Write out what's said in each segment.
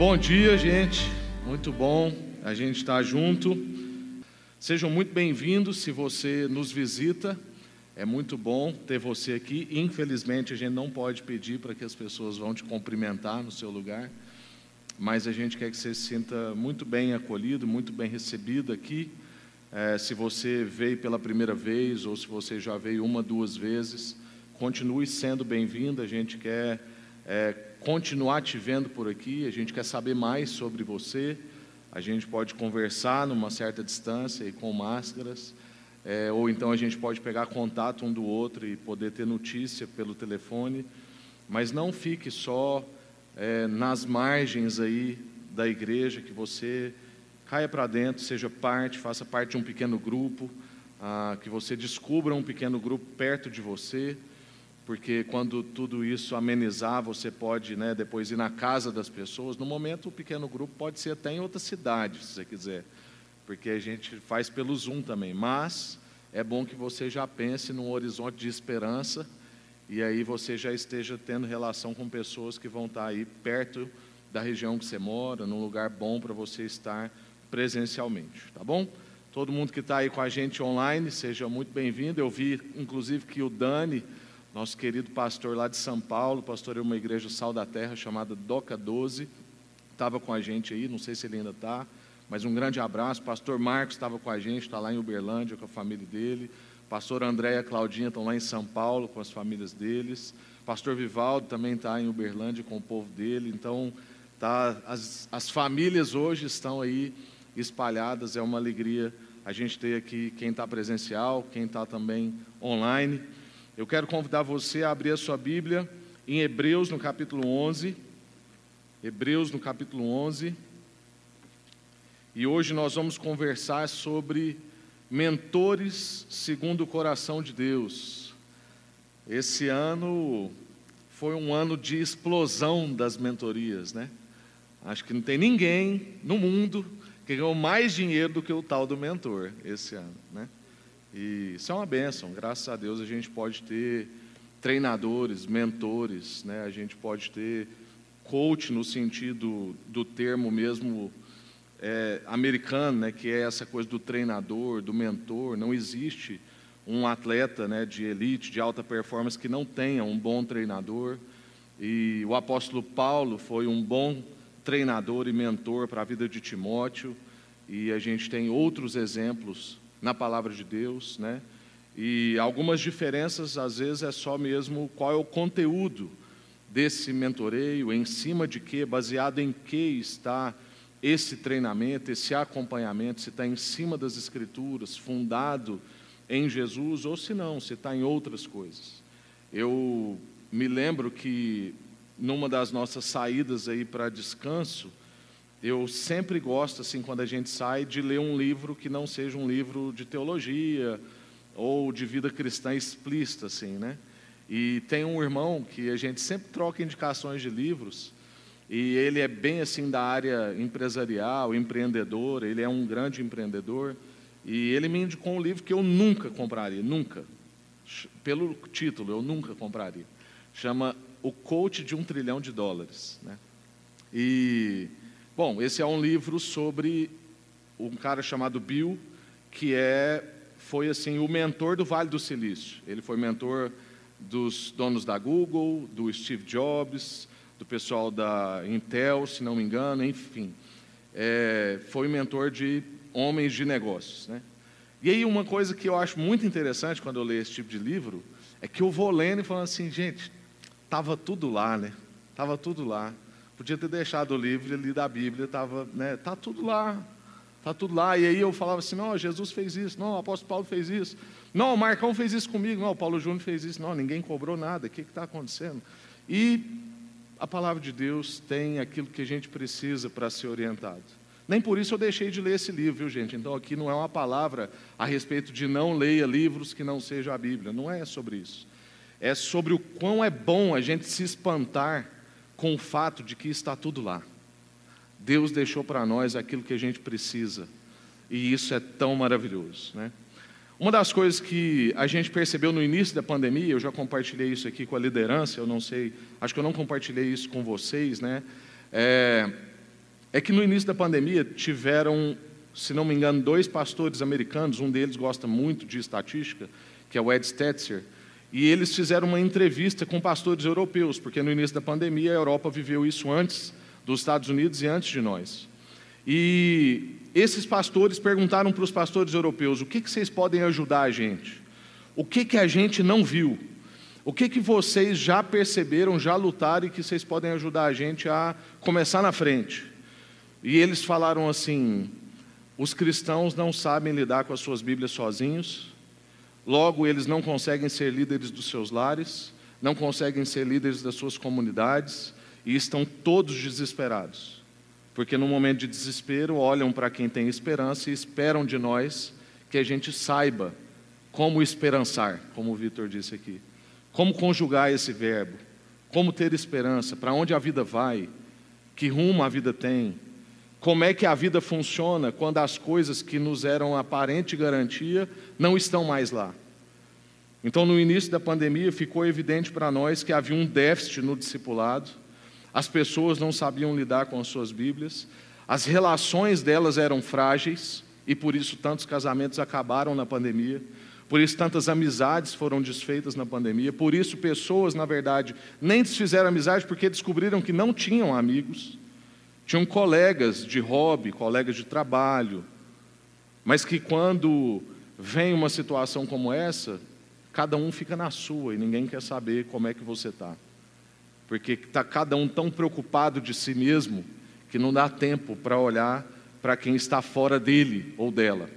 Bom dia, gente. Muito bom a gente estar junto. Sejam muito bem-vindos se você nos visita. É muito bom ter você aqui. Infelizmente, a gente não pode pedir para que as pessoas vão te cumprimentar no seu lugar, mas a gente quer que você se sinta muito bem acolhido, muito bem recebido aqui. É, se você veio pela primeira vez ou se você já veio uma, duas vezes, continue sendo bem-vindo. A gente quer é, continuar te vendo por aqui, a gente quer saber mais sobre você. A gente pode conversar numa certa distância e com máscaras, é, ou então a gente pode pegar contato um do outro e poder ter notícia pelo telefone, mas não fique só é, nas margens aí da igreja, que você caia para dentro, seja parte, faça parte de um pequeno grupo, ah, que você descubra um pequeno grupo perto de você porque quando tudo isso amenizar, você pode né, depois ir na casa das pessoas. No momento, o pequeno grupo pode ser até em outra cidade, se você quiser, porque a gente faz pelo Zoom também. Mas é bom que você já pense num horizonte de esperança e aí você já esteja tendo relação com pessoas que vão estar aí perto da região que você mora, num lugar bom para você estar presencialmente, tá bom? Todo mundo que está aí com a gente online, seja muito bem-vindo. Eu vi, inclusive, que o Dani nosso querido pastor lá de São Paulo, pastoreou uma igreja Sal da Terra chamada Doca 12, estava com a gente aí, não sei se ele ainda está, mas um grande abraço. Pastor Marcos estava com a gente, está lá em Uberlândia com a família dele. Pastor André e a Claudinha estão lá em São Paulo com as famílias deles. Pastor Vivaldo também está em Uberlândia com o povo dele. Então, tá, as, as famílias hoje estão aí espalhadas, é uma alegria a gente ter aqui quem está presencial, quem está também online. Eu quero convidar você a abrir a sua Bíblia em Hebreus, no capítulo 11. Hebreus, no capítulo 11. E hoje nós vamos conversar sobre mentores segundo o coração de Deus. Esse ano foi um ano de explosão das mentorias, né? Acho que não tem ninguém no mundo que ganhou mais dinheiro do que o tal do mentor esse ano, né? E isso é uma benção, graças a Deus a gente pode ter treinadores, mentores, né? a gente pode ter coach no sentido do termo mesmo é, americano, né? que é essa coisa do treinador, do mentor. Não existe um atleta né, de elite, de alta performance, que não tenha um bom treinador. E o apóstolo Paulo foi um bom treinador e mentor para a vida de Timóteo, e a gente tem outros exemplos na palavra de Deus, né? E algumas diferenças, às vezes, é só mesmo qual é o conteúdo desse mentoreio, em cima de que, baseado em que está esse treinamento, esse acompanhamento, se está em cima das Escrituras, fundado em Jesus, ou se não, se está em outras coisas. Eu me lembro que numa das nossas saídas aí para descanso, eu sempre gosto, assim, quando a gente sai, de ler um livro que não seja um livro de teologia ou de vida cristã explícita, assim, né? E tem um irmão que a gente sempre troca indicações de livros, e ele é bem assim da área empresarial, empreendedor, ele é um grande empreendedor, e ele me indicou um livro que eu nunca compraria, nunca. Pelo título, eu nunca compraria. Chama O Coach de um Trilhão de Dólares, né? E Bom, esse é um livro sobre um cara chamado Bill, que é foi assim o mentor do Vale do Silício. Ele foi mentor dos donos da Google, do Steve Jobs, do pessoal da Intel, se não me engano, enfim. É, foi mentor de homens de negócios. Né? E aí uma coisa que eu acho muito interessante quando eu leio esse tipo de livro, é que eu vou lendo e falando assim, gente, estava tudo lá, né? Estava tudo lá. Podia ter deixado o livro ali da Bíblia, estava, né? Tá tudo lá, tá tudo lá. E aí eu falava assim, não, Jesus fez isso, não, o apóstolo Paulo fez isso, não, o Marcão fez isso comigo, não, o Paulo Júnior fez isso, não, ninguém cobrou nada. O que está acontecendo? E a palavra de Deus tem aquilo que a gente precisa para ser orientado. Nem por isso eu deixei de ler esse livro, viu, gente? Então aqui não é uma palavra a respeito de não leia livros que não sejam a Bíblia. Não é sobre isso. É sobre o quão é bom a gente se espantar com o fato de que está tudo lá. Deus deixou para nós aquilo que a gente precisa, e isso é tão maravilhoso, né? Uma das coisas que a gente percebeu no início da pandemia, eu já compartilhei isso aqui com a liderança, eu não sei, acho que eu não compartilhei isso com vocês, né? É, é que no início da pandemia tiveram, se não me engano, dois pastores americanos, um deles gosta muito de estatística, que é o Ed Stetzer, e eles fizeram uma entrevista com pastores europeus, porque no início da pandemia a Europa viveu isso antes dos Estados Unidos e antes de nós. E esses pastores perguntaram para os pastores europeus: o que, que vocês podem ajudar a gente? O que, que a gente não viu? O que, que vocês já perceberam, já lutaram e que vocês podem ajudar a gente a começar na frente? E eles falaram assim: os cristãos não sabem lidar com as suas Bíblias sozinhos, logo eles não conseguem ser líderes dos seus lares, não conseguem ser líderes das suas comunidades e estão todos desesperados. Porque no momento de desespero olham para quem tem esperança e esperam de nós que a gente saiba como esperançar, como o Vitor disse aqui. Como conjugar esse verbo? Como ter esperança? Para onde a vida vai? Que rumo a vida tem? Como é que a vida funciona quando as coisas que nos eram aparente garantia não estão mais lá? Então, no início da pandemia, ficou evidente para nós que havia um déficit no discipulado, as pessoas não sabiam lidar com as suas Bíblias, as relações delas eram frágeis, e por isso tantos casamentos acabaram na pandemia. Por isso, tantas amizades foram desfeitas na pandemia. Por isso, pessoas, na verdade, nem desfizeram amizade porque descobriram que não tinham amigos. Tinham colegas de hobby, colegas de trabalho. Mas que quando vem uma situação como essa, cada um fica na sua e ninguém quer saber como é que você está. Porque está cada um tão preocupado de si mesmo que não dá tempo para olhar para quem está fora dele ou dela.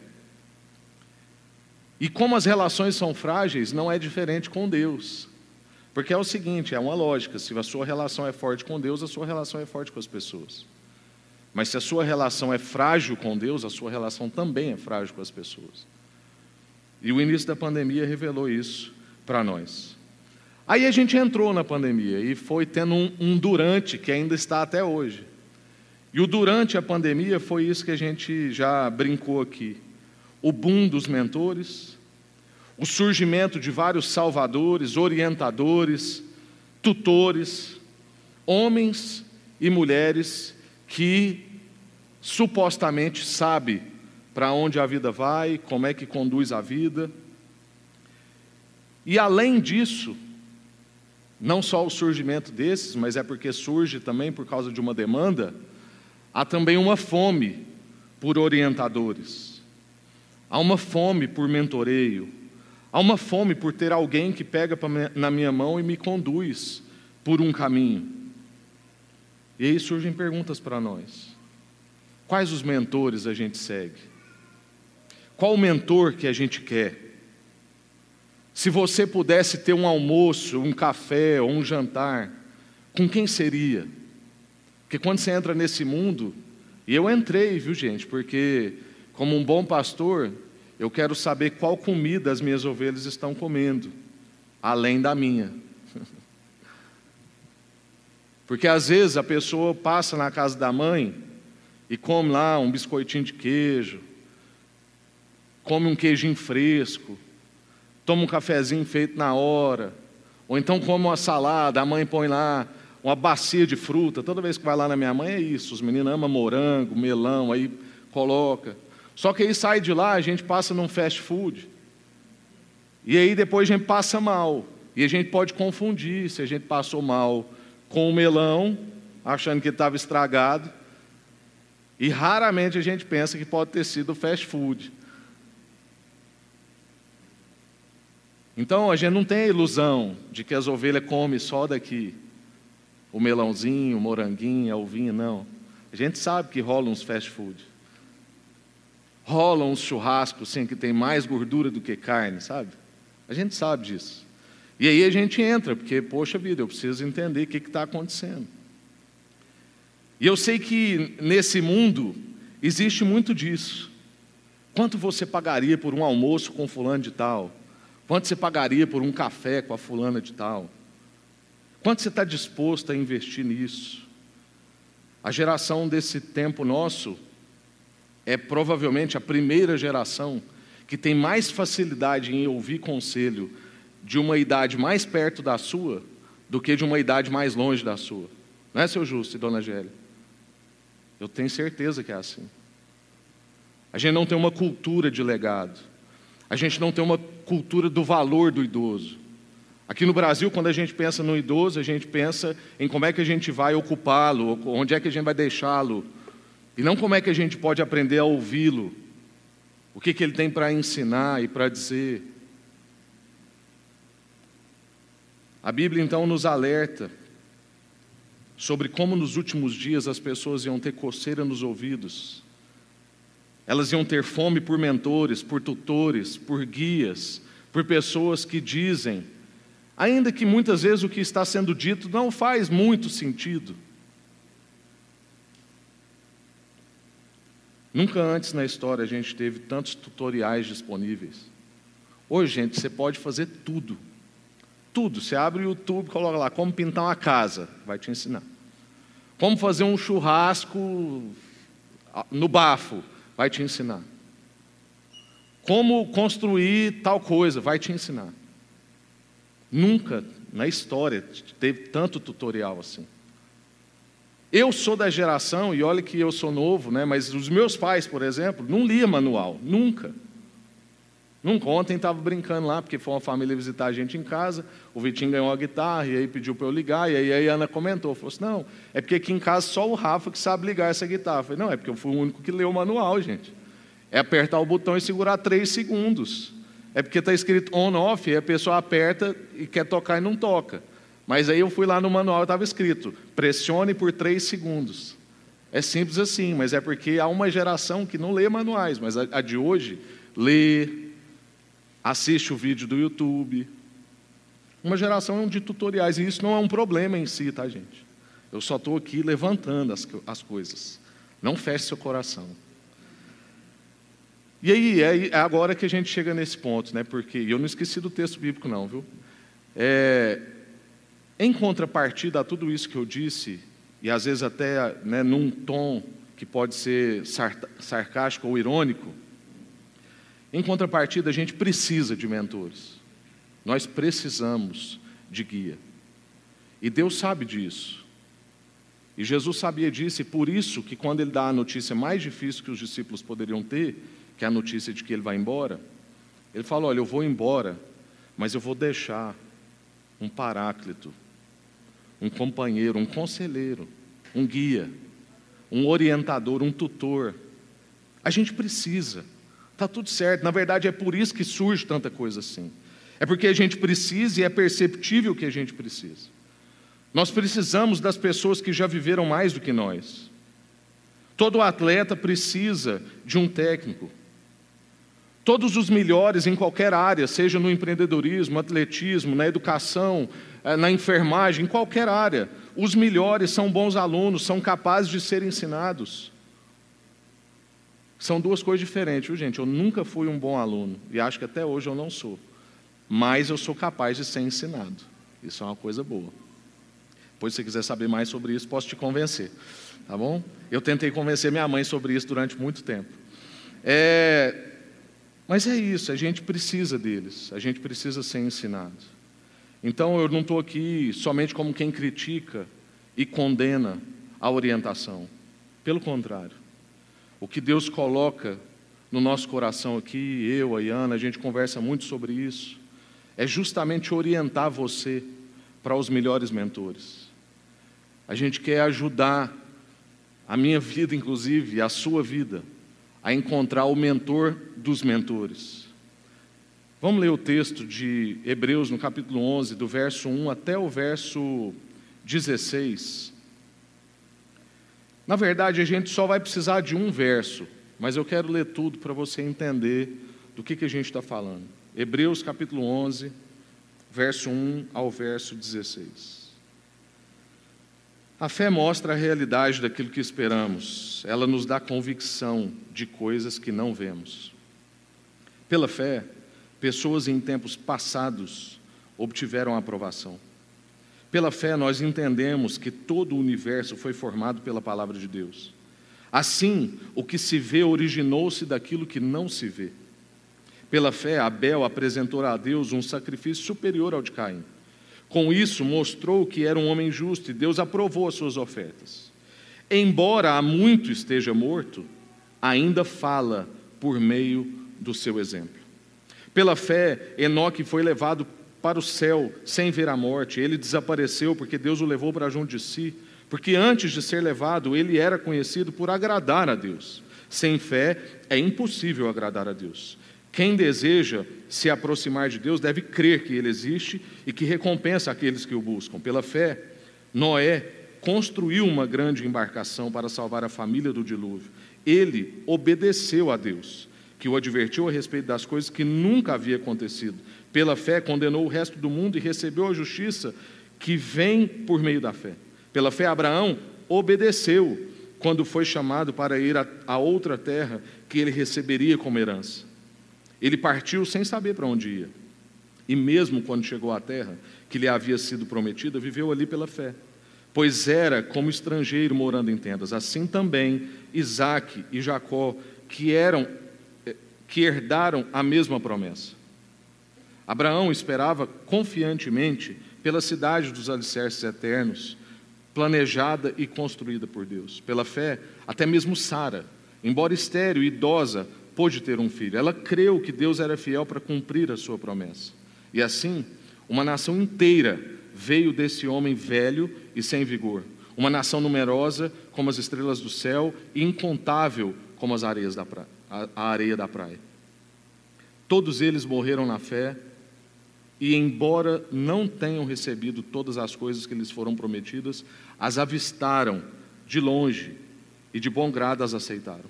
E como as relações são frágeis, não é diferente com Deus. Porque é o seguinte, é uma lógica, se a sua relação é forte com Deus, a sua relação é forte com as pessoas. Mas se a sua relação é frágil com Deus, a sua relação também é frágil com as pessoas. E o início da pandemia revelou isso para nós. Aí a gente entrou na pandemia e foi tendo um, um, durante que ainda está até hoje. E o durante a pandemia foi isso que a gente já brincou aqui o boom dos mentores, o surgimento de vários salvadores, orientadores, tutores, homens e mulheres que supostamente sabe para onde a vida vai, como é que conduz a vida. E além disso, não só o surgimento desses, mas é porque surge também por causa de uma demanda, há também uma fome por orientadores. Há uma fome por mentoreio. Há uma fome por ter alguém que pega na minha mão e me conduz por um caminho. E aí surgem perguntas para nós: quais os mentores a gente segue? Qual o mentor que a gente quer? Se você pudesse ter um almoço, um café ou um jantar, com quem seria? Porque quando você entra nesse mundo, e eu entrei, viu gente, porque como um bom pastor, eu quero saber qual comida as minhas ovelhas estão comendo, além da minha. Porque às vezes a pessoa passa na casa da mãe e come lá um biscoitinho de queijo, come um queijinho fresco, toma um cafezinho feito na hora, ou então come uma salada, a mãe põe lá uma bacia de fruta. Toda vez que vai lá na minha mãe é isso. Os meninos amam morango, melão, aí coloca. Só que aí sai de lá, a gente passa num fast food. E aí depois a gente passa mal. E a gente pode confundir se a gente passou mal com o melão, achando que estava estragado. E raramente a gente pensa que pode ter sido fast food. Então a gente não tem a ilusão de que as ovelhas comem só daqui. O melãozinho, o moranguinho, a uvinha, não. A gente sabe que rola uns fast food rolam uns churrascos assim, que tem mais gordura do que carne, sabe? A gente sabe disso. E aí a gente entra, porque, poxa vida, eu preciso entender o que está acontecendo. E eu sei que nesse mundo existe muito disso. Quanto você pagaria por um almoço com fulano de tal? Quanto você pagaria por um café com a fulana de tal? Quanto você está disposto a investir nisso? A geração desse tempo nosso é provavelmente a primeira geração que tem mais facilidade em ouvir conselho de uma idade mais perto da sua do que de uma idade mais longe da sua. Não é, seu Justo e Dona Gélia? Eu tenho certeza que é assim. A gente não tem uma cultura de legado. A gente não tem uma cultura do valor do idoso. Aqui no Brasil, quando a gente pensa no idoso, a gente pensa em como é que a gente vai ocupá-lo, onde é que a gente vai deixá-lo, e não como é que a gente pode aprender a ouvi-lo, o que, que ele tem para ensinar e para dizer. A Bíblia então nos alerta sobre como nos últimos dias as pessoas iam ter coceira nos ouvidos, elas iam ter fome por mentores, por tutores, por guias, por pessoas que dizem, ainda que muitas vezes o que está sendo dito não faz muito sentido. Nunca antes na história a gente teve tantos tutoriais disponíveis. Hoje, gente, você pode fazer tudo. Tudo. Você abre o YouTube, coloca lá como pintar uma casa, vai te ensinar. Como fazer um churrasco no bafo, vai te ensinar. Como construir tal coisa, vai te ensinar. Nunca na história teve tanto tutorial assim. Eu sou da geração, e olha que eu sou novo, né, mas os meus pais, por exemplo, não lia manual, nunca. Nunca. Ontem estava brincando lá, porque foi uma família visitar a gente em casa. O Vitinho ganhou a guitarra e aí pediu para eu ligar. E aí a Ana comentou: falou assim, Não, é porque aqui em casa só o Rafa que sabe ligar essa guitarra. Eu falei: Não, é porque eu fui o único que leu o manual, gente. É apertar o botão e segurar três segundos. É porque está escrito on-off e a pessoa aperta e quer tocar e não toca. Mas aí eu fui lá no manual estava escrito: pressione por três segundos. É simples assim, mas é porque há uma geração que não lê manuais, mas a de hoje lê, assiste o vídeo do YouTube. Uma geração de tutoriais, e isso não é um problema em si, tá, gente? Eu só estou aqui levantando as, as coisas. Não feche seu coração. E aí, é, é agora que a gente chega nesse ponto, né? Porque eu não esqueci do texto bíblico, não, viu? É, em contrapartida a tudo isso que eu disse, e às vezes até né, num tom que pode ser sarcástico ou irônico, em contrapartida, a gente precisa de mentores. Nós precisamos de guia. E Deus sabe disso. E Jesus sabia disso, e por isso que quando ele dá a notícia mais difícil que os discípulos poderiam ter, que é a notícia de que ele vai embora, ele fala: Olha, eu vou embora, mas eu vou deixar um paráclito, um companheiro, um conselheiro, um guia, um orientador, um tutor. A gente precisa. Está tudo certo. Na verdade, é por isso que surge tanta coisa assim. É porque a gente precisa e é perceptível que a gente precisa. Nós precisamos das pessoas que já viveram mais do que nós. Todo atleta precisa de um técnico. Todos os melhores em qualquer área, seja no empreendedorismo, atletismo, na educação, eh, na enfermagem, em qualquer área, os melhores são bons alunos, são capazes de ser ensinados. São duas coisas diferentes, viu, gente? Eu nunca fui um bom aluno e acho que até hoje eu não sou. Mas eu sou capaz de ser ensinado. Isso é uma coisa boa. Depois, se você quiser saber mais sobre isso, posso te convencer. Tá bom? Eu tentei convencer minha mãe sobre isso durante muito tempo. É... Mas é isso, a gente precisa deles, a gente precisa ser ensinado. Então eu não estou aqui somente como quem critica e condena a orientação. Pelo contrário. O que Deus coloca no nosso coração aqui, eu, a Iana, a gente conversa muito sobre isso, é justamente orientar você para os melhores mentores. A gente quer ajudar a minha vida, inclusive, a sua vida, a encontrar o mentor dos mentores. Vamos ler o texto de Hebreus no capítulo 11, do verso 1 até o verso 16. Na verdade, a gente só vai precisar de um verso, mas eu quero ler tudo para você entender do que, que a gente está falando. Hebreus capítulo 11, verso 1 ao verso 16. A fé mostra a realidade daquilo que esperamos, ela nos dá convicção de coisas que não vemos. Pela fé, pessoas em tempos passados obtiveram aprovação. Pela fé, nós entendemos que todo o universo foi formado pela palavra de Deus. Assim, o que se vê originou-se daquilo que não se vê. Pela fé, Abel apresentou a Deus um sacrifício superior ao de Caim. Com isso, mostrou que era um homem justo e Deus aprovou as suas ofertas. embora há muito esteja morto, ainda fala por meio do seu exemplo. Pela fé, Enoque foi levado para o céu sem ver a morte. Ele desapareceu porque Deus o levou para junto de si, porque antes de ser levado, ele era conhecido por agradar a Deus. Sem fé é impossível agradar a Deus. Quem deseja se aproximar de Deus deve crer que Ele existe e que recompensa aqueles que o buscam. Pela fé, Noé construiu uma grande embarcação para salvar a família do dilúvio. Ele obedeceu a Deus, que o advertiu a respeito das coisas que nunca havia acontecido. Pela fé, condenou o resto do mundo e recebeu a justiça que vem por meio da fé. Pela fé, Abraão obedeceu quando foi chamado para ir a, outra terra que ele receberia como herança. Ele partiu sem saber para onde ia. E mesmo quando chegou à terra que lhe havia sido prometida, viveu ali pela fé. Pois era como estrangeiro morando em tendas. Assim também Isaac e Jacó, que eram que herdaram a mesma promessa. Abraão esperava confiantemente pela cidade dos alicerces eternos, planejada e construída por Deus. Pela fé, até mesmo Sara, embora estéril e idosa, pôde ter um filho. Ela creu que Deus era fiel para cumprir a sua promessa. E assim, uma nação inteira veio desse homem velho e sem vigor. Uma nação numerosa como as estrelas do céu e incontável como as areias da praia, a, areia da praia. Todos eles morreram na fé e, embora não tenham recebido todas as coisas que lhes foram prometidas, as avistaram de longe e de bom grado as aceitaram.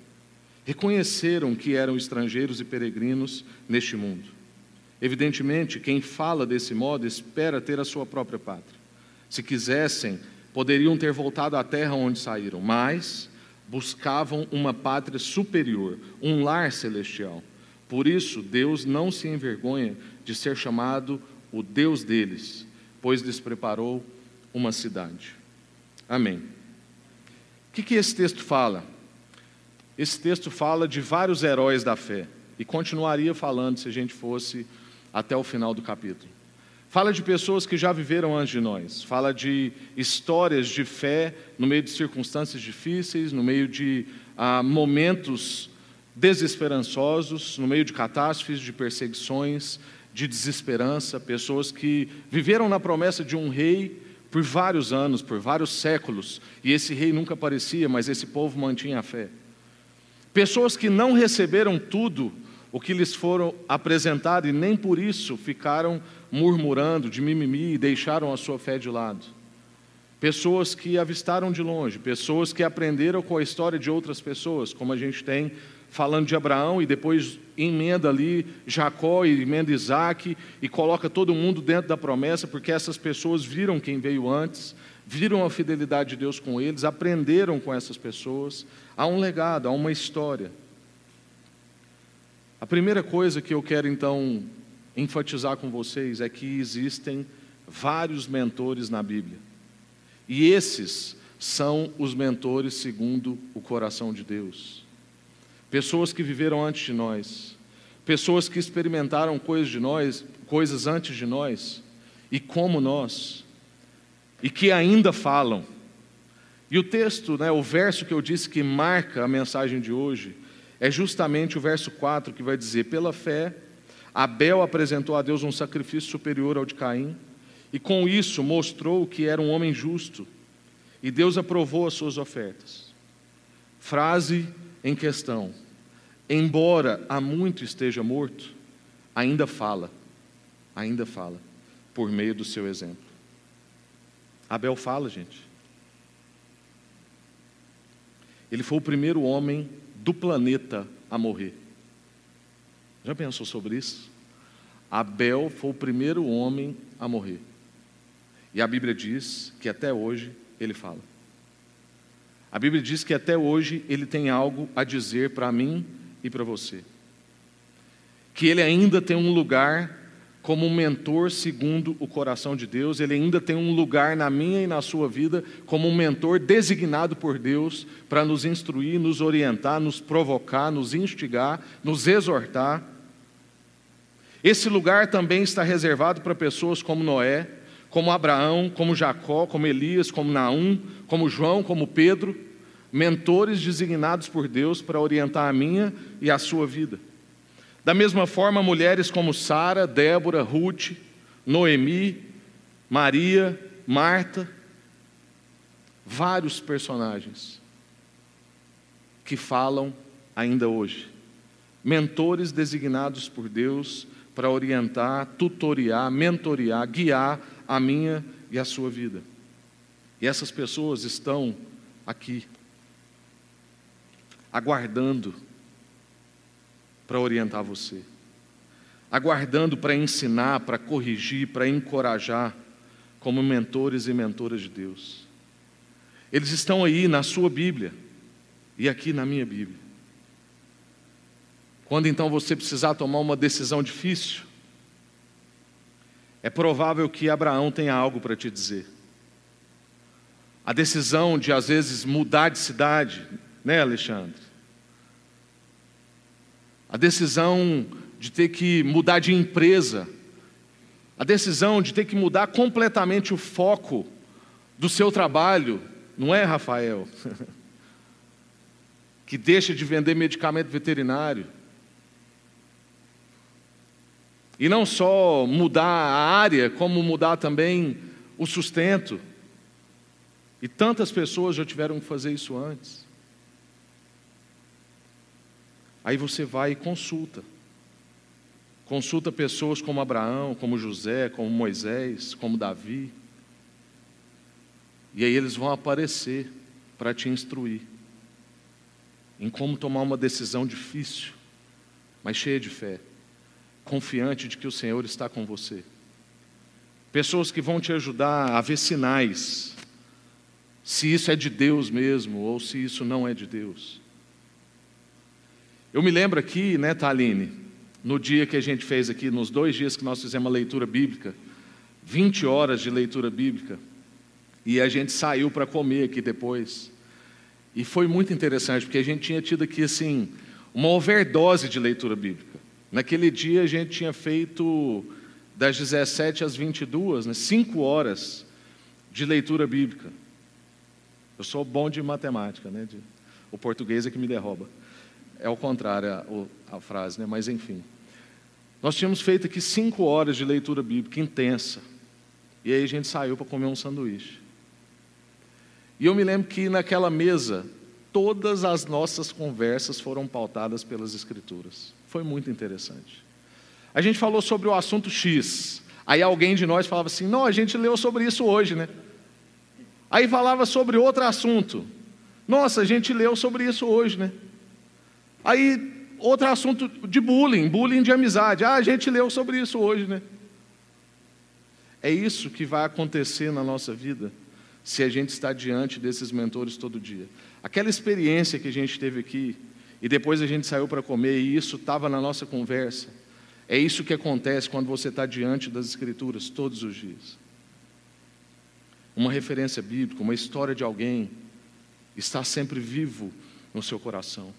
Reconheceram que eram estrangeiros e peregrinos neste mundo. Evidentemente, quem fala desse modo espera ter a sua própria pátria. Se quisessem, poderiam ter voltado à terra onde saíram, mas buscavam uma pátria superior, um lar celestial. Por isso, Deus não se envergonha de ser chamado o Deus deles, pois lhes preparou uma cidade. Amém. O que, que esse texto fala? Esse texto fala de vários heróis da fé e continuaria falando se a gente fosse até o final do capítulo. Fala de pessoas que já viveram antes de nós, fala de histórias de fé no meio de circunstâncias difíceis, no meio de ah, momentos desesperançosos, no meio de catástrofes, de perseguições, de desesperança, pessoas que viveram na promessa de um rei por vários anos, por vários séculos, e esse rei nunca aparecia, mas esse povo mantinha a fé. Pessoas que não receberam tudo o que lhes foram apresentado e nem por isso ficaram murmurando de mimimi e deixaram a sua fé de lado. Pessoas que avistaram de longe, pessoas que aprenderam com a história de outras pessoas, como a gente tem falando de Abraão e depois emenda ali Jacó e emenda Isaac e coloca todo mundo dentro da promessa, porque essas pessoas viram quem veio antes, viram a fidelidade de Deus com eles, aprenderam com essas pessoas. Há um legado, há uma história. A primeira coisa que eu quero então enfatizar com vocês é que existem vários mentores na Bíblia. E esses são os mentores segundo o coração de Deus pessoas que viveram antes de nós, pessoas que experimentaram coisas de nós, coisas antes de nós, e como nós, e que ainda falam. E o texto, né, o verso que eu disse que marca a mensagem de hoje, é justamente o verso 4 que vai dizer: Pela fé, Abel apresentou a Deus um sacrifício superior ao de Caim, e com isso mostrou que era um homem justo, e Deus aprovou as suas ofertas. Frase em questão embora há muito esteja morto, ainda fala, ainda fala, por meio do seu exemplo. Abel fala, gente. Ele foi o primeiro homem do planeta a morrer. Já pensou sobre isso? Abel foi o primeiro homem a morrer. E a Bíblia diz que até hoje ele fala. A Bíblia diz que até hoje ele tem algo a dizer para mim e para você. Que ele ainda tem um lugar como um mentor segundo o coração de Deus, ele ainda tem um lugar na minha e na sua vida como um mentor designado por Deus para nos instruir, nos orientar, nos provocar, nos instigar, nos exortar. Esse lugar também está reservado para pessoas como Noé, como Abraão, como Jacó, como Elias, como Naum, como João, como Pedro, mentores designados por Deus para orientar a minha e a sua vida. Da mesma forma, mulheres como Sara, Débora, Ruth, Noemi, Maria, Marta, vários personagens que falam ainda hoje. Mentores designados por Deus para orientar, tutoriar, mentorear, guiar a minha e a sua vida. E essas pessoas estão aqui, aguardando para orientar você, aguardando para ensinar, para corrigir, para encorajar, como mentores e mentoras de Deus. Eles estão aí na sua Bíblia e aqui na minha Bíblia. Quando então você precisar tomar uma decisão difícil, é provável que Abraão tenha algo para te dizer. A decisão de às vezes mudar de cidade, né, Alexandre? A decisão de ter que mudar de empresa, a decisão de ter que mudar completamente o foco do seu trabalho, não é, Rafael? que deixa de vender medicamento veterinário. E não só mudar a área, como mudar também o sustento. E tantas pessoas já tiveram que fazer isso antes. Aí você vai e consulta. Consulta pessoas como Abraão, como José, como Moisés, como Davi. E aí eles vão aparecer para te instruir em como tomar uma decisão difícil, mas cheia de fé, confiante de que o Senhor está com você. Pessoas que vão te ajudar a ver sinais, se isso é de Deus mesmo ou se isso não é de Deus. Eu me lembro aqui, né, Taline, no dia que a gente fez aqui, nos dois dias que nós fizemos a leitura bíblica, 20 horas de leitura bíblica, e a gente saiu para comer aqui depois. E foi muito interessante, porque a gente tinha tido aqui, assim, uma overdose de leitura bíblica. Naquele dia a gente tinha feito das 17 às 22, né, cinco horas de leitura bíblica. Eu sou bom de matemática, né? De, o português é que me derruba. É o contrário a, a frase, né? Mas enfim. Nós tínhamos feito aqui cinco horas de leitura bíblica intensa. E aí a gente saiu para comer um sanduíche. E eu me lembro que naquela mesa, todas as nossas conversas foram pautadas pelas Escrituras. Foi muito interessante. A gente falou sobre o assunto X. Aí alguém de nós falava assim: não, a gente leu sobre isso hoje, né? Aí falava sobre outro assunto. Nossa, a gente leu sobre isso hoje, né? Aí outro assunto de bullying, bullying de amizade. Ah, a gente leu sobre isso hoje, né? É isso que vai acontecer na nossa vida se a gente está diante desses mentores todo dia. Aquela experiência que a gente teve aqui, e depois a gente saiu para comer, e isso estava na nossa conversa. É isso que acontece quando você está diante das Escrituras todos os dias. Uma referência bíblica, uma história de alguém, está sempre vivo no seu coração.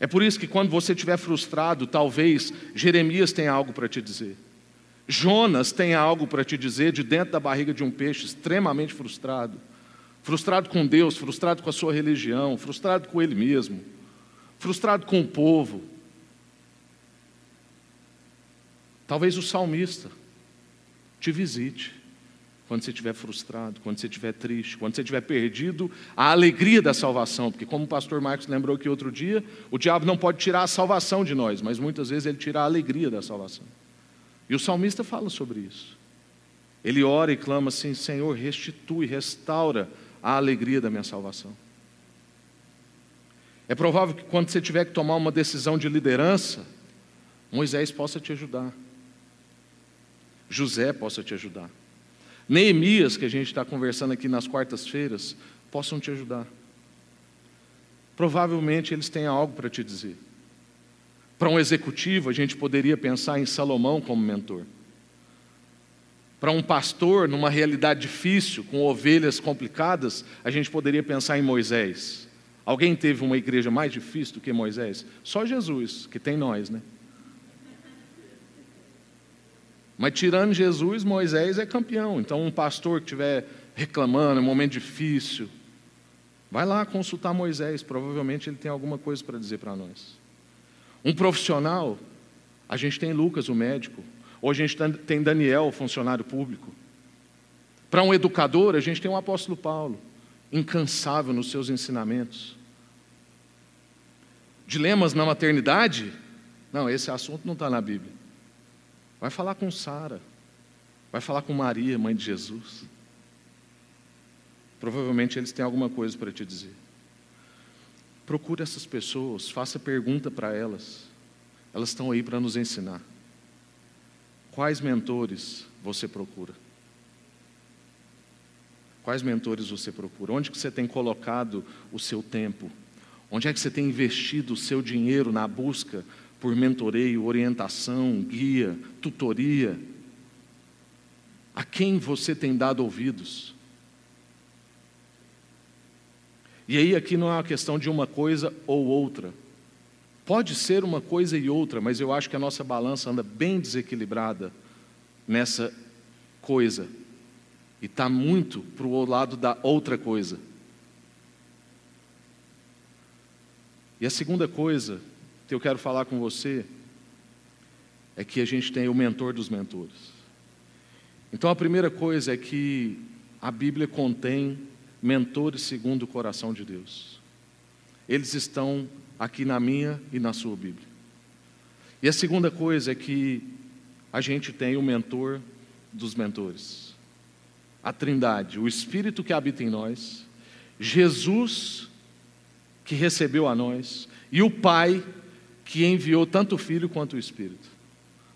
É por isso que quando você estiver frustrado, talvez Jeremias tenha algo para te dizer. Jonas tem algo para te dizer de dentro da barriga de um peixe, extremamente frustrado. Frustrado com Deus, frustrado com a sua religião, frustrado com ele mesmo, frustrado com o povo. Talvez o salmista te visite quando você estiver frustrado, quando você estiver triste, quando você estiver perdido a alegria da salvação, porque como o pastor Marcos lembrou aqui outro dia, o diabo não pode tirar a salvação de nós, mas muitas vezes ele tira a alegria da salvação. E o salmista fala sobre isso. Ele ora e clama assim: Senhor, restitui, restaura a alegria da minha salvação. É provável que quando você tiver que tomar uma decisão de liderança, Moisés possa te ajudar, José possa te ajudar, Neemias, que a gente está conversando aqui nas quartas-feiras, possam te ajudar. Provavelmente eles têm algo para te dizer. Para um executivo, a gente poderia pensar em Salomão como mentor. Para um pastor, numa realidade difícil, com ovelhas complicadas, a gente poderia pensar em Moisés. Alguém teve uma igreja mais difícil do que Moisés? Só Jesus, que tem nós, né? Mas tirando Jesus, Moisés é campeão. Então, um pastor que estiver reclamando, um momento difícil, Vai lá consultar Moisés, provavelmente ele tem alguma coisa para dizer para nós. Um profissional, a gente tem Lucas, o médico, ou a gente tem Daniel, o funcionário público. Para um educador, a gente tem o apóstolo Paulo, incansável nos seus ensinamentos. Dilemas na maternidade? Não, esse assunto não está na Bíblia. Vai falar com Sara, vai falar com Maria, mãe de Jesus. Provavelmente eles têm alguma coisa para te dizer. Procure essas pessoas, faça pergunta para elas. Elas estão aí para nos ensinar. Quais mentores você procura? Quais mentores você procura? Onde que você tem colocado o seu tempo? Onde é que você tem investido o seu dinheiro na busca por mentoreio, orientação, guia, tutoria? A quem você tem dado ouvidos? E aí aqui não é uma questão de uma coisa ou outra. Pode ser uma coisa e outra, mas eu acho que a nossa balança anda bem desequilibrada nessa coisa. E está muito para o lado da outra coisa. E a segunda coisa que eu quero falar com você é que a gente tem o mentor dos mentores. Então a primeira coisa é que a Bíblia contém mentores segundo o coração de Deus. Eles estão aqui na minha e na sua Bíblia. E a segunda coisa é que a gente tem o mentor dos mentores. A Trindade, o Espírito que habita em nós, Jesus que recebeu a nós e o Pai que enviou tanto o Filho quanto o Espírito.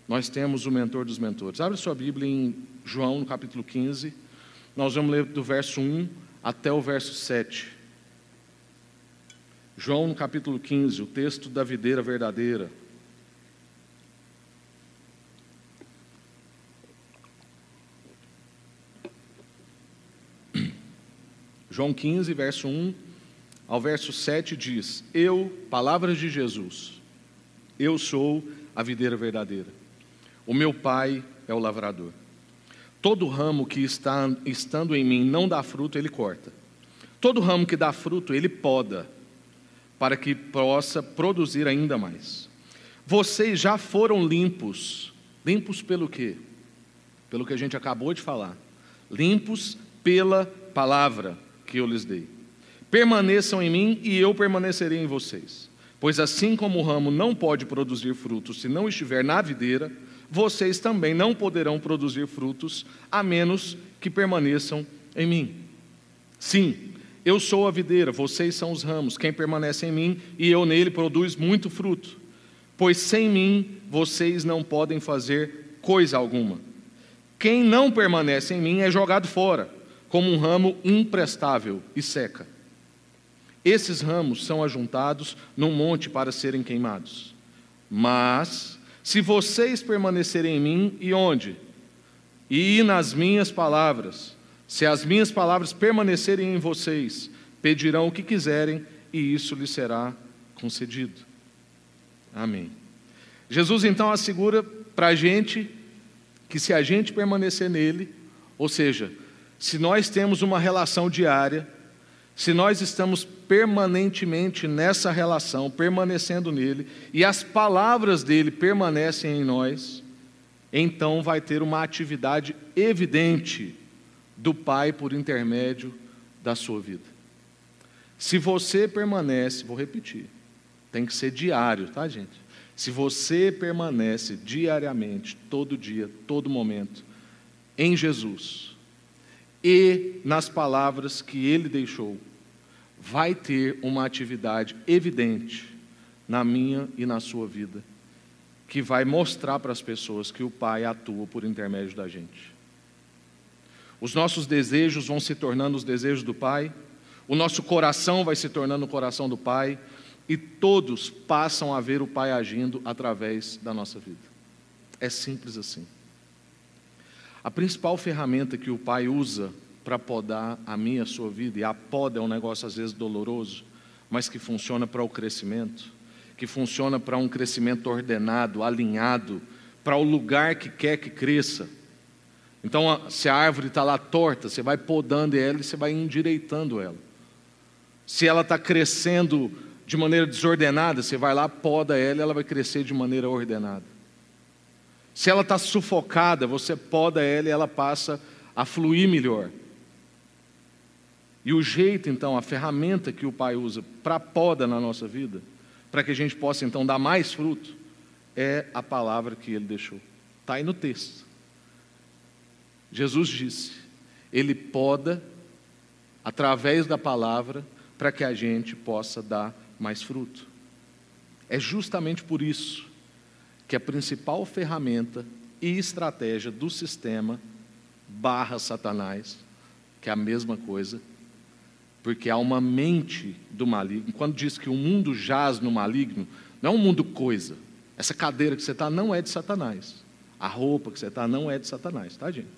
Nós temos o mentor dos mentores. Abre sua Bíblia em João, no capítulo 15. Nós vamos ler do verso 1 até o verso 7. João, no capítulo 15, o texto da videira verdadeira. João 15, verso 1 ao verso 7 diz: Eu, palavras de Jesus, eu sou a videira verdadeira. O meu pai é o lavrador. Todo ramo que está estando em mim não dá fruto, ele corta. Todo ramo que dá fruto, ele poda, para que possa produzir ainda mais. Vocês já foram limpos. Limpos pelo quê? Pelo que a gente acabou de falar. Limpos pela palavra que eu lhes dei. Permaneçam em mim e eu permanecerei em vocês. Pois assim como o ramo não pode produzir frutos se não estiver na videira, vocês também não poderão produzir frutos, a menos que permaneçam em mim. Sim, eu sou a videira, vocês são os ramos. Quem permanece em mim e eu nele produz muito fruto. Pois sem mim vocês não podem fazer coisa alguma. Quem não permanece em mim é jogado fora, como um ramo imprestável e seca. Esses ramos são ajuntados num monte para serem queimados. Mas se vocês permanecerem em mim, e onde? E nas minhas palavras. Se as minhas palavras permanecerem em vocês, pedirão o que quiserem, e isso lhes será concedido. Amém. Jesus então assegura para a gente que se a gente permanecer nele, ou seja, se nós temos uma relação diária, se nós estamos permanentemente nessa relação, permanecendo nele, e as palavras dele permanecem em nós, então vai ter uma atividade evidente do Pai por intermédio da sua vida. Se você permanece, vou repetir, tem que ser diário, tá, gente? Se você permanece diariamente, todo dia, todo momento, em Jesus, e nas palavras que ele deixou, vai ter uma atividade evidente na minha e na sua vida, que vai mostrar para as pessoas que o Pai atua por intermédio da gente. Os nossos desejos vão se tornando os desejos do Pai, o nosso coração vai se tornando o coração do Pai, e todos passam a ver o Pai agindo através da nossa vida. É simples assim. A principal ferramenta que o Pai usa para podar a minha e a sua vida, e a poda é um negócio às vezes doloroso, mas que funciona para o crescimento, que funciona para um crescimento ordenado, alinhado, para o lugar que quer que cresça. Então, se a árvore está lá torta, você vai podando ela e você vai endireitando ela. Se ela está crescendo de maneira desordenada, você vai lá, poda ela, ela vai crescer de maneira ordenada. Se ela está sufocada, você poda ela e ela passa a fluir melhor. E o jeito, então, a ferramenta que o Pai usa para poda na nossa vida, para que a gente possa então dar mais fruto, é a palavra que ele deixou. Está aí no texto. Jesus disse: Ele poda através da palavra para que a gente possa dar mais fruto. É justamente por isso que a principal ferramenta e estratégia do sistema barra Satanás, que é a mesma coisa, porque há uma mente do maligno. Quando diz que o mundo jaz no maligno, não é um mundo coisa. Essa cadeira que você está não é de Satanás. A roupa que você está não é de Satanás, tá, gente?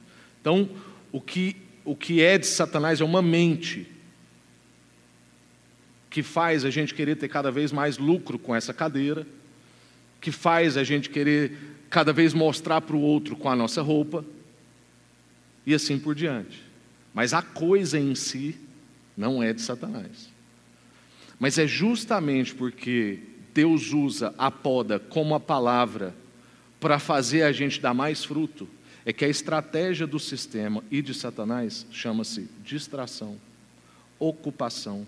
Então, o que, o que é de Satanás é uma mente que faz a gente querer ter cada vez mais lucro com essa cadeira, que faz a gente querer cada vez mostrar para o outro com a nossa roupa, e assim por diante. Mas a coisa em si não é de Satanás. Mas é justamente porque Deus usa a poda como a palavra para fazer a gente dar mais fruto, é que a estratégia do sistema e de Satanás chama-se distração, ocupação,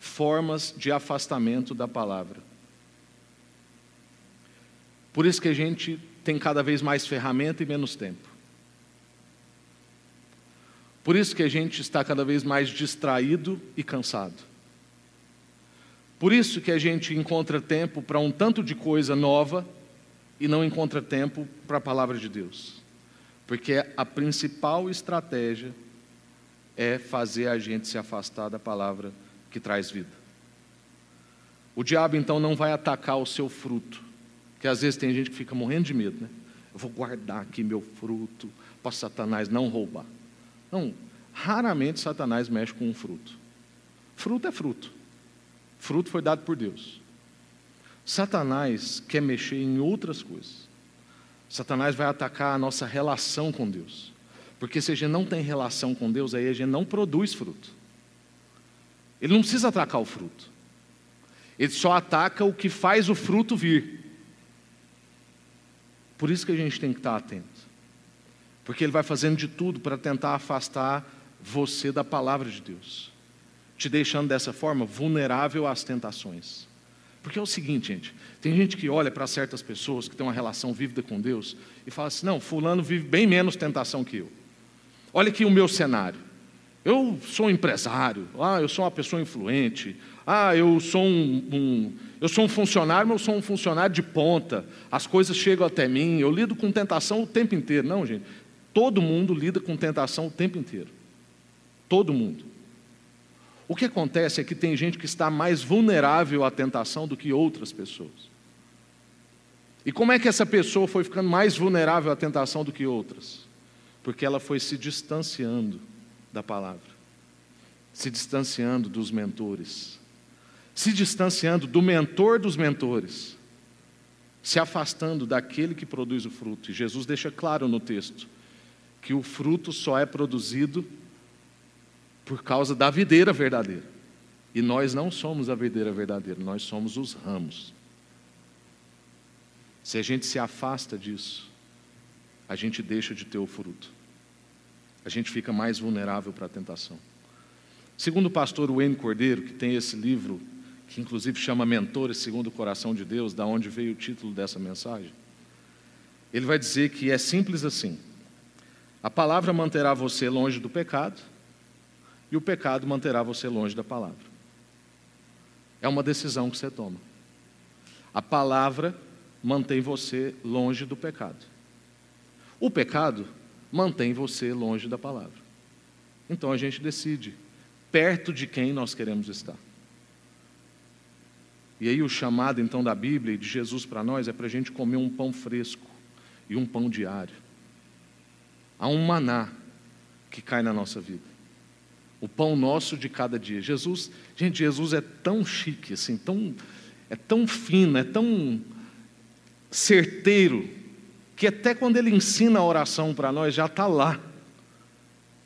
formas de afastamento da palavra. Por isso que a gente tem cada vez mais ferramenta e menos tempo. Por isso que a gente está cada vez mais distraído e cansado. Por isso que a gente encontra tempo para um tanto de coisa nova e não encontra tempo para a palavra de Deus. Porque a principal estratégia é fazer a gente se afastar da palavra que traz vida. O diabo então não vai atacar o seu fruto, que às vezes tem gente que fica morrendo de medo, né? Eu vou guardar aqui meu fruto para Satanás não roubar. Não, raramente Satanás mexe com um fruto. Fruto é fruto. Fruto foi dado por Deus. Satanás quer mexer em outras coisas. Satanás vai atacar a nossa relação com Deus. Porque se a gente não tem relação com Deus, aí a gente não produz fruto. Ele não precisa atacar o fruto. Ele só ataca o que faz o fruto vir. Por isso que a gente tem que estar atento. Porque ele vai fazendo de tudo para tentar afastar você da palavra de Deus, te deixando dessa forma vulnerável às tentações. Porque é o seguinte, gente: tem gente que olha para certas pessoas que têm uma relação vívida com Deus e fala assim: não, Fulano vive bem menos tentação que eu. Olha aqui o meu cenário. Eu sou um empresário, ah, eu sou uma pessoa influente, ah, eu sou um, um, eu sou um funcionário, mas eu sou um funcionário de ponta, as coisas chegam até mim, eu lido com tentação o tempo inteiro. Não, gente, todo mundo lida com tentação o tempo inteiro. Todo mundo. O que acontece é que tem gente que está mais vulnerável à tentação do que outras pessoas. E como é que essa pessoa foi ficando mais vulnerável à tentação do que outras? Porque ela foi se distanciando da palavra, se distanciando dos mentores, se distanciando do mentor dos mentores, se afastando daquele que produz o fruto. E Jesus deixa claro no texto que o fruto só é produzido por causa da videira verdadeira. E nós não somos a videira verdadeira, nós somos os ramos. Se a gente se afasta disso, a gente deixa de ter o fruto. A gente fica mais vulnerável para a tentação. Segundo o pastor Wayne Cordeiro, que tem esse livro, que inclusive chama Mentores segundo o coração de Deus, da onde veio o título dessa mensagem, ele vai dizer que é simples assim: a palavra manterá você longe do pecado, e o pecado manterá você longe da palavra. É uma decisão que você toma. A palavra mantém você longe do pecado. O pecado mantém você longe da palavra. Então a gente decide perto de quem nós queremos estar. E aí o chamado então da Bíblia e de Jesus para nós é para a gente comer um pão fresco e um pão diário. Há um maná que cai na nossa vida o pão nosso de cada dia. Jesus, gente, Jesus é tão chique, assim, tão, é tão fino, é tão certeiro, que até quando ele ensina a oração para nós, já está lá.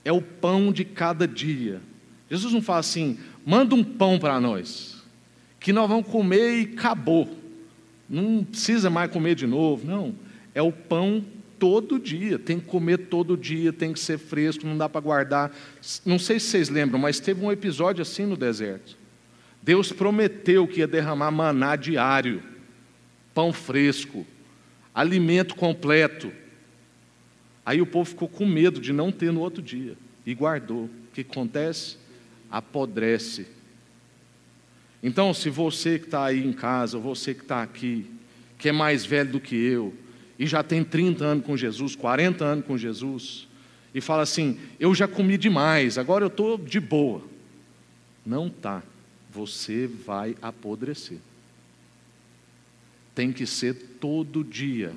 É o pão de cada dia. Jesus não fala assim, Manda um pão para nós, que nós vamos comer e acabou. Não precisa mais comer de novo, não. É o pão todo dia, tem que comer todo dia, tem que ser fresco, não dá para guardar. Não sei se vocês lembram, mas teve um episódio assim no deserto. Deus prometeu que ia derramar maná diário, pão fresco, alimento completo. Aí o povo ficou com medo de não ter no outro dia e guardou. O que acontece? Apodrece. Então, se você que está aí em casa, você que está aqui, que é mais velho do que eu, e já tem 30 anos com Jesus, 40 anos com Jesus, e fala assim: eu já comi demais, agora eu estou de boa. Não tá. Você vai apodrecer. Tem que ser todo dia.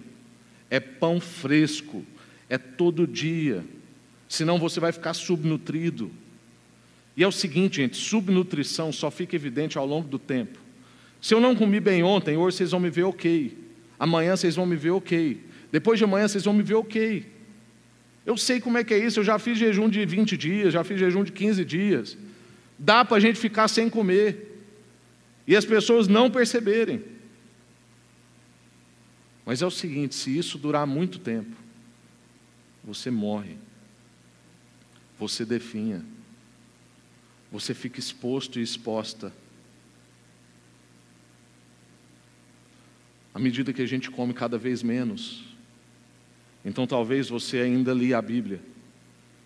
É pão fresco, é todo dia. Senão você vai ficar subnutrido. E é o seguinte, gente: subnutrição só fica evidente ao longo do tempo. Se eu não comi bem ontem, hoje vocês vão me ver ok. Amanhã vocês vão me ver ok. Depois de amanhã vocês vão me ver ok. Eu sei como é que é isso, eu já fiz jejum de 20 dias, já fiz jejum de 15 dias. Dá para a gente ficar sem comer. E as pessoas não perceberem. Mas é o seguinte: se isso durar muito tempo, você morre, você definha, você fica exposto e exposta à medida que a gente come cada vez menos. Então talvez você ainda lia a Bíblia,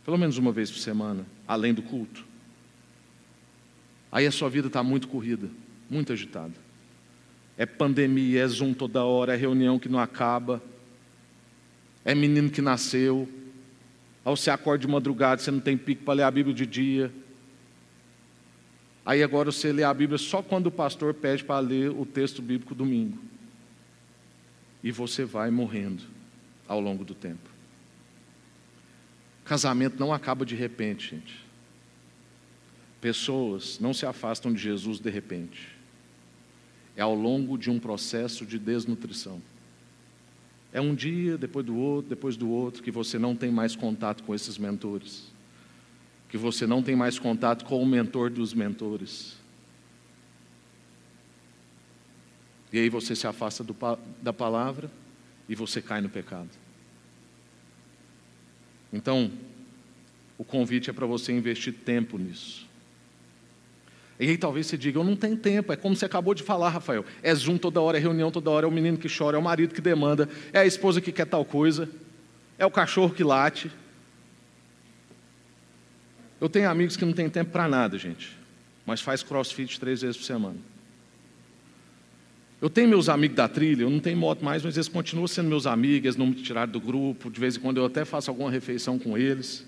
pelo menos uma vez por semana, além do culto. Aí a sua vida está muito corrida, muito agitada. É pandemia, é Zoom toda hora, é reunião que não acaba, é menino que nasceu. Aí você acorda de madrugada, você não tem pico para ler a Bíblia de dia. Aí agora você lê a Bíblia só quando o pastor pede para ler o texto bíblico domingo e você vai morrendo ao longo do tempo. Casamento não acaba de repente, gente. Pessoas não se afastam de Jesus de repente. É ao longo de um processo de desnutrição. É um dia, depois do outro, depois do outro, que você não tem mais contato com esses mentores. Que você não tem mais contato com o mentor dos mentores E aí você se afasta do, da palavra e você cai no pecado. Então, o convite é para você investir tempo nisso. E aí talvez você diga, eu não tenho tempo, é como você acabou de falar, Rafael. É Zoom toda hora, é reunião toda hora, é o menino que chora, é o marido que demanda, é a esposa que quer tal coisa, é o cachorro que late. Eu tenho amigos que não têm tempo para nada, gente, mas faz crossfit três vezes por semana. Eu tenho meus amigos da trilha, eu não tenho moto mais, mas eles continuam sendo meus amigos, eles não me tiraram do grupo, de vez em quando eu até faço alguma refeição com eles.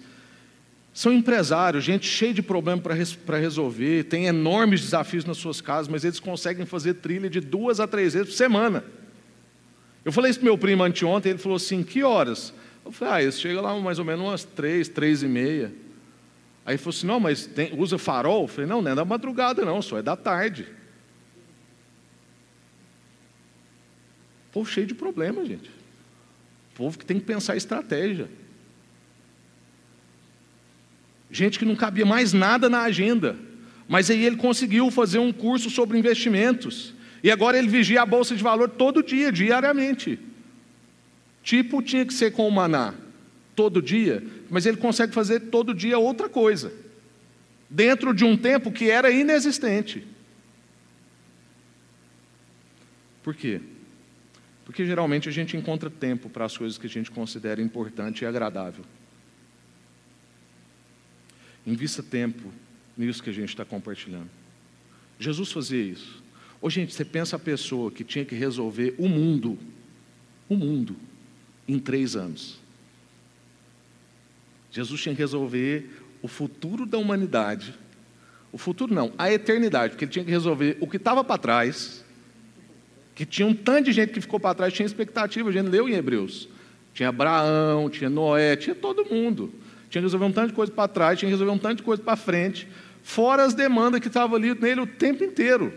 São empresários, gente cheia de problemas para resolver, tem enormes desafios nas suas casas, mas eles conseguem fazer trilha de duas a três vezes por semana. Eu falei isso para meu primo anteontem, ele falou assim: que horas? Eu falei: ah, eles chegam lá mais ou menos umas três, três e meia. Aí ele falou assim: não, mas tem, usa farol? Eu falei: não, não é da madrugada, não, só é da tarde. Povo cheio de problemas, gente. Povo que tem que pensar estratégia. Gente que não cabia mais nada na agenda. Mas aí ele conseguiu fazer um curso sobre investimentos. E agora ele vigia a bolsa de valor todo dia, diariamente. Tipo, tinha que ser com o maná todo dia, mas ele consegue fazer todo dia outra coisa. Dentro de um tempo que era inexistente. Por quê? Porque geralmente a gente encontra tempo para as coisas que a gente considera importante e agradável. Invista tempo nisso que a gente está compartilhando. Jesus fazia isso. Ô, gente, você pensa a pessoa que tinha que resolver o mundo, o mundo, em três anos. Jesus tinha que resolver o futuro da humanidade. O futuro não, a eternidade, porque ele tinha que resolver o que estava para trás que tinha um tanto de gente que ficou para trás, tinha expectativa, a gente leu em Hebreus. Tinha Abraão, tinha Noé, tinha todo mundo. Tinha que resolver um tanto de coisa para trás, tinha que resolver um tanto de coisa para frente, fora as demandas que estavam ali nele o tempo inteiro.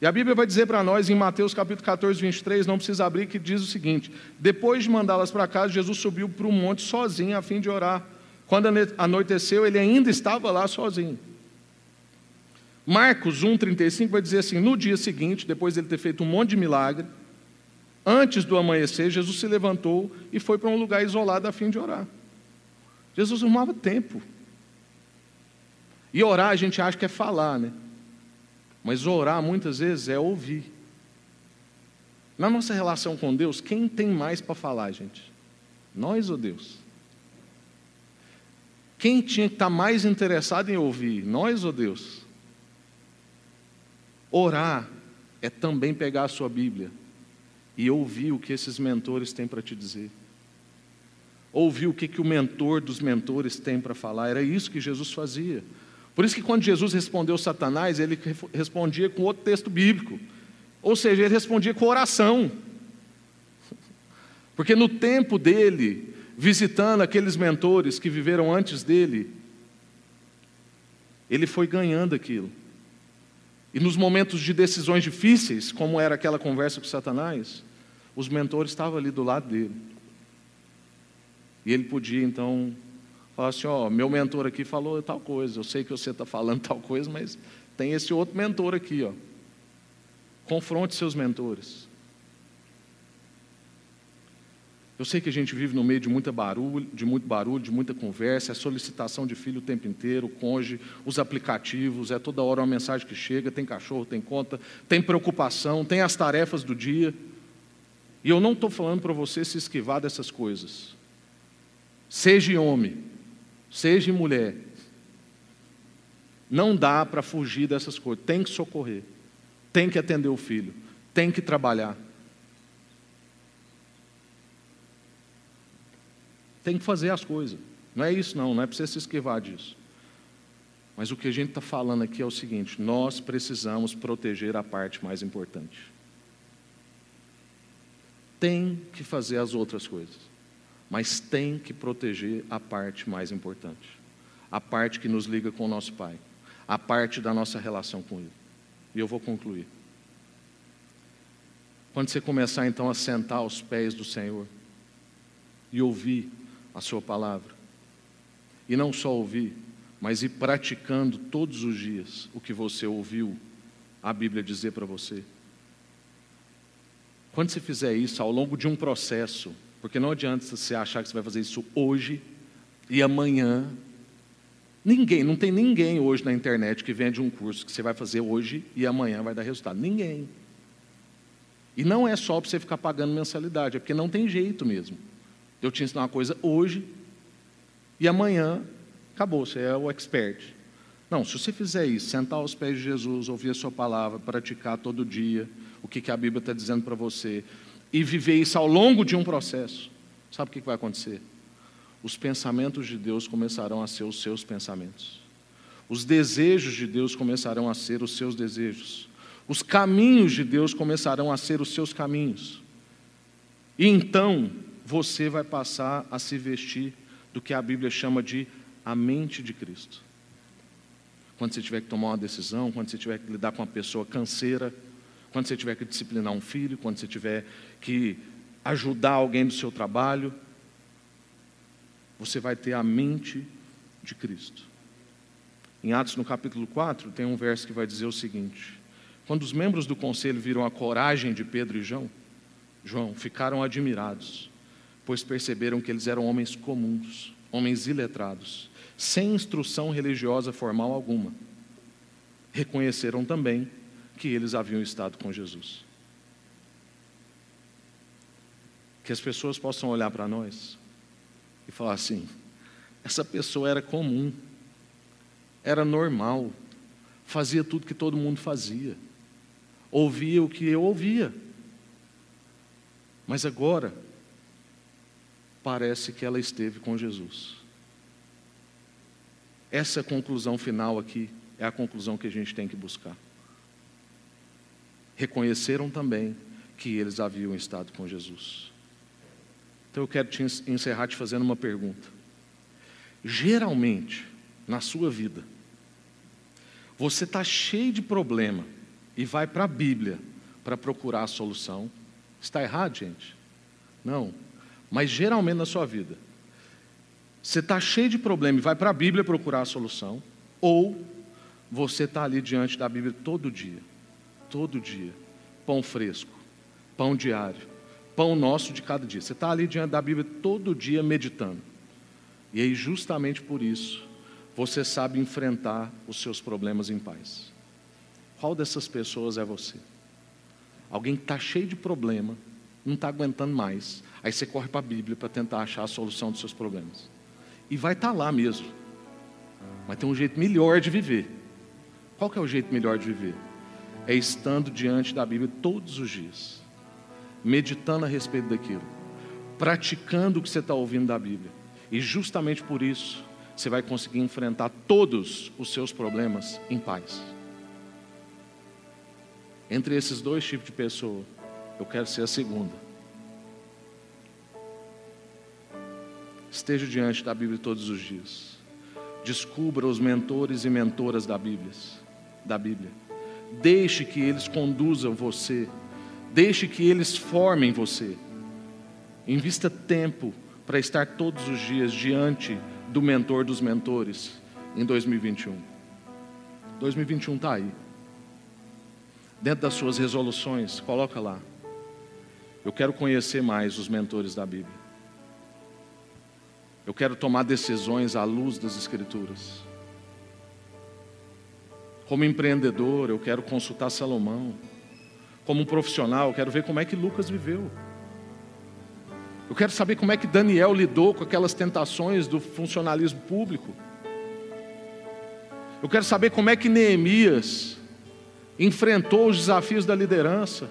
E a Bíblia vai dizer para nós em Mateus capítulo 14, 23, não precisa abrir, que diz o seguinte: depois de mandá-las para casa, Jesus subiu para um monte sozinho a fim de orar. Quando anoiteceu, ele ainda estava lá sozinho. Marcos 1,35 vai dizer assim: no dia seguinte, depois de ele ter feito um monte de milagre, antes do amanhecer, Jesus se levantou e foi para um lugar isolado a fim de orar. Jesus arrumava tempo. E orar a gente acha que é falar, né? Mas orar muitas vezes é ouvir. Na nossa relação com Deus, quem tem mais para falar, gente? Nós ou Deus? Quem tinha que estar mais interessado em ouvir? Nós ou Deus? Orar é também pegar a sua Bíblia e ouvir o que esses mentores têm para te dizer. Ouvir o que, que o mentor dos mentores tem para falar. Era isso que Jesus fazia. Por isso que quando Jesus respondeu Satanás, ele respondia com outro texto bíblico. Ou seja, ele respondia com oração. Porque no tempo dele, visitando aqueles mentores que viveram antes dele, ele foi ganhando aquilo. E nos momentos de decisões difíceis, como era aquela conversa com Satanás, os mentores estavam ali do lado dele. E ele podia então falar assim: Ó, oh, meu mentor aqui falou tal coisa, eu sei que você está falando tal coisa, mas tem esse outro mentor aqui, ó. Confronte seus mentores. Eu sei que a gente vive no meio de muita barulho, de muito barulho, de muita conversa, é solicitação de filho o tempo inteiro, o cônjuge, os aplicativos, é toda hora uma mensagem que chega, tem cachorro, tem conta, tem preocupação, tem as tarefas do dia. E eu não estou falando para você se esquivar dessas coisas. Seja homem, seja mulher. Não dá para fugir dessas coisas, tem que socorrer tem que atender o filho, tem que trabalhar. Tem que fazer as coisas. Não é isso, não, não é para você se esquivar disso. Mas o que a gente está falando aqui é o seguinte: nós precisamos proteger a parte mais importante. Tem que fazer as outras coisas, mas tem que proteger a parte mais importante, a parte que nos liga com o nosso Pai, a parte da nossa relação com Ele. E eu vou concluir. Quando você começar então a sentar aos pés do Senhor e ouvir a Sua palavra, e não só ouvir, mas ir praticando todos os dias o que você ouviu a Bíblia dizer para você. Quando você fizer isso ao longo de um processo, porque não adianta você achar que você vai fazer isso hoje e amanhã Ninguém, não tem ninguém hoje na internet que vende um curso que você vai fazer hoje e amanhã vai dar resultado. Ninguém. E não é só para você ficar pagando mensalidade, é porque não tem jeito mesmo. Eu te ensino uma coisa hoje e amanhã acabou, você é o expert. Não, se você fizer isso, sentar aos pés de Jesus, ouvir a sua palavra, praticar todo dia o que, que a Bíblia está dizendo para você e viver isso ao longo de um processo, sabe o que, que vai acontecer? os pensamentos de Deus começarão a ser os seus pensamentos. Os desejos de Deus começarão a ser os seus desejos. Os caminhos de Deus começarão a ser os seus caminhos. E então você vai passar a se vestir do que a Bíblia chama de a mente de Cristo. Quando você tiver que tomar uma decisão, quando você tiver que lidar com uma pessoa canseira, quando você tiver que disciplinar um filho, quando você tiver que ajudar alguém do seu trabalho, você vai ter a mente de Cristo. Em Atos, no capítulo 4, tem um verso que vai dizer o seguinte: Quando os membros do conselho viram a coragem de Pedro e João, João ficaram admirados, pois perceberam que eles eram homens comuns, homens iletrados, sem instrução religiosa formal alguma. Reconheceram também que eles haviam estado com Jesus. Que as pessoas possam olhar para nós e falar assim: essa pessoa era comum, era normal, fazia tudo que todo mundo fazia, ouvia o que eu ouvia. Mas agora, parece que ela esteve com Jesus. Essa conclusão final aqui é a conclusão que a gente tem que buscar. Reconheceram também que eles haviam estado com Jesus. Então eu quero te encerrar te fazendo uma pergunta. Geralmente, na sua vida, você está cheio de problema e vai para a Bíblia para procurar a solução. Está errado, gente? Não. Mas geralmente na sua vida, você está cheio de problema e vai para a Bíblia procurar a solução, ou você está ali diante da Bíblia todo dia, todo dia, pão fresco, pão diário, pão nosso de cada dia. Você está ali diante da Bíblia todo dia meditando. E aí, justamente por isso, você sabe enfrentar os seus problemas em paz. Qual dessas pessoas é você? Alguém que está cheio de problema, não está aguentando mais. Aí você corre para a Bíblia para tentar achar a solução dos seus problemas. E vai estar tá lá mesmo. Mas tem um jeito melhor de viver. Qual que é o jeito melhor de viver? É estando diante da Bíblia todos os dias, meditando a respeito daquilo, praticando o que você está ouvindo da Bíblia. E justamente por isso, você vai conseguir enfrentar todos os seus problemas em paz. Entre esses dois tipos de pessoa, eu quero ser a segunda. Esteja diante da Bíblia todos os dias. Descubra os mentores e mentoras da Bíblia. Da Bíblia. Deixe que eles conduzam você. Deixe que eles formem você. Invista tempo para estar todos os dias diante do mentor dos mentores em 2021. 2021 está aí dentro das suas resoluções, coloca lá. Eu quero conhecer mais os mentores da Bíblia. Eu quero tomar decisões à luz das Escrituras. Como empreendedor, eu quero consultar Salomão. Como um profissional, eu quero ver como é que Lucas viveu. Eu quero saber como é que Daniel lidou com aquelas tentações do funcionalismo público. Eu quero saber como é que Neemias enfrentou os desafios da liderança.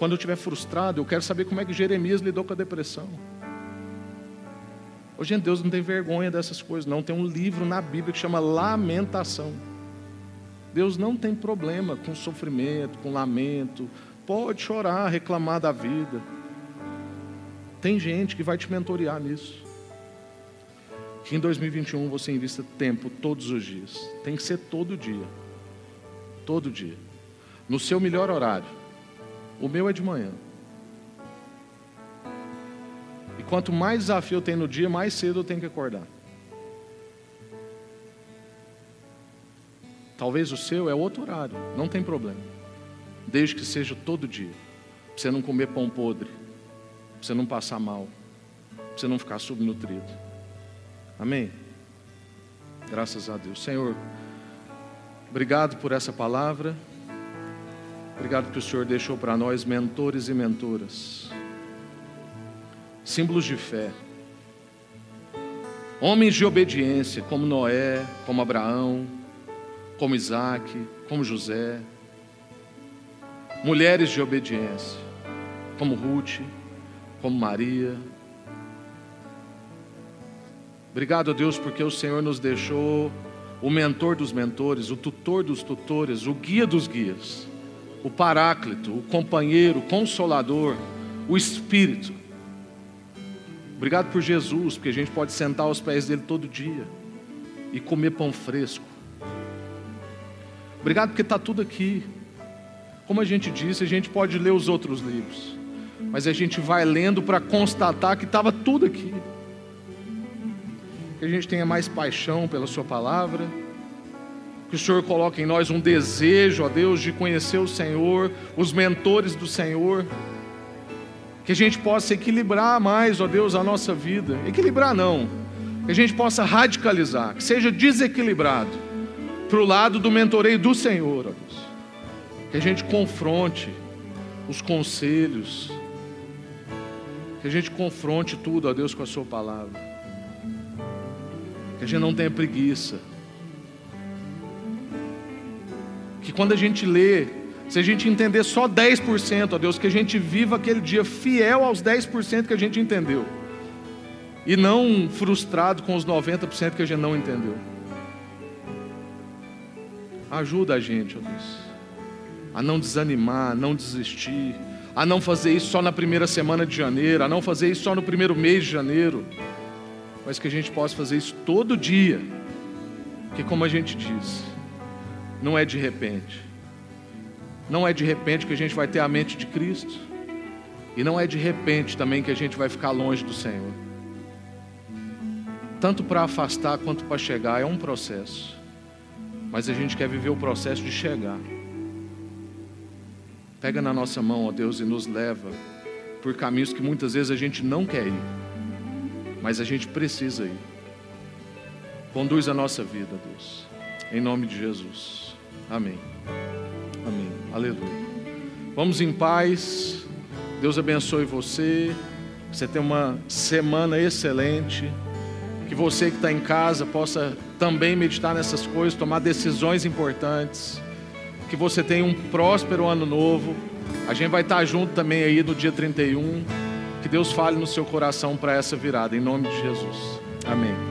Quando eu estiver frustrado, eu quero saber como é que Jeremias lidou com a depressão. Hoje, Deus não tem vergonha dessas coisas, não. Tem um livro na Bíblia que chama Lamentação. Deus não tem problema com sofrimento, com lamento. Pode chorar, reclamar da vida. Tem gente que vai te mentorear nisso. Que em 2021 você invista tempo todos os dias. Tem que ser todo dia. Todo dia. No seu melhor horário. O meu é de manhã. E quanto mais desafio eu tenho no dia, mais cedo eu tenho que acordar. Talvez o seu é outro horário, não tem problema. Desde que seja todo dia. Para você não comer pão podre. Para você não passar mal. Para você não ficar subnutrido. Amém? Graças a Deus. Senhor, obrigado por essa palavra. Obrigado que o Senhor deixou para nós mentores e mentoras, símbolos de fé, homens de obediência, como Noé, como Abraão, como Isaac, como José, mulheres de obediência, como Ruth, como Maria, Obrigado Deus porque o Senhor nos deixou o mentor dos mentores, o tutor dos tutores, o guia dos guias, o paráclito, o companheiro, o consolador, o Espírito. Obrigado por Jesus, porque a gente pode sentar aos pés dele todo dia e comer pão fresco. Obrigado porque está tudo aqui. Como a gente disse, a gente pode ler os outros livros, mas a gente vai lendo para constatar que estava tudo aqui que a gente tenha mais paixão pela Sua palavra, que o Senhor coloque em nós um desejo, ó Deus, de conhecer o Senhor, os mentores do Senhor, que a gente possa equilibrar mais, ó Deus, a nossa vida. Equilibrar não, que a gente possa radicalizar, que seja desequilibrado para o lado do mentoreio do Senhor, ó Deus. Que a gente confronte os conselhos, que a gente confronte tudo, ó Deus, com a Sua palavra que a gente não tenha preguiça. Que quando a gente lê, se a gente entender só 10%, ó Deus, que a gente viva aquele dia fiel aos 10% que a gente entendeu. E não frustrado com os 90% que a gente não entendeu. Ajuda a gente, ó Deus, a não desanimar, a não desistir, a não fazer isso só na primeira semana de janeiro, a não fazer isso só no primeiro mês de janeiro mas que a gente possa fazer isso todo dia. Que, como a gente diz, não é de repente. Não é de repente que a gente vai ter a mente de Cristo. E não é de repente também que a gente vai ficar longe do Senhor. tanto para afastar quanto para chegar, é um processo. Mas a gente quer viver o processo de chegar. Pega na nossa mão, ó Deus, e nos leva por caminhos que muitas vezes a gente não quer ir, mas a gente precisa ir. Conduz a nossa vida, Deus. Em nome de Jesus. Amém. Amém. Aleluia. Vamos em paz. Deus abençoe você. Você tenha uma semana excelente. Que você que está em casa possa também meditar nessas coisas, tomar decisões importantes. Que você tenha um próspero ano novo. A gente vai estar junto também aí no dia 31. Que Deus fale no seu coração para essa virada, em nome de Jesus. Amém.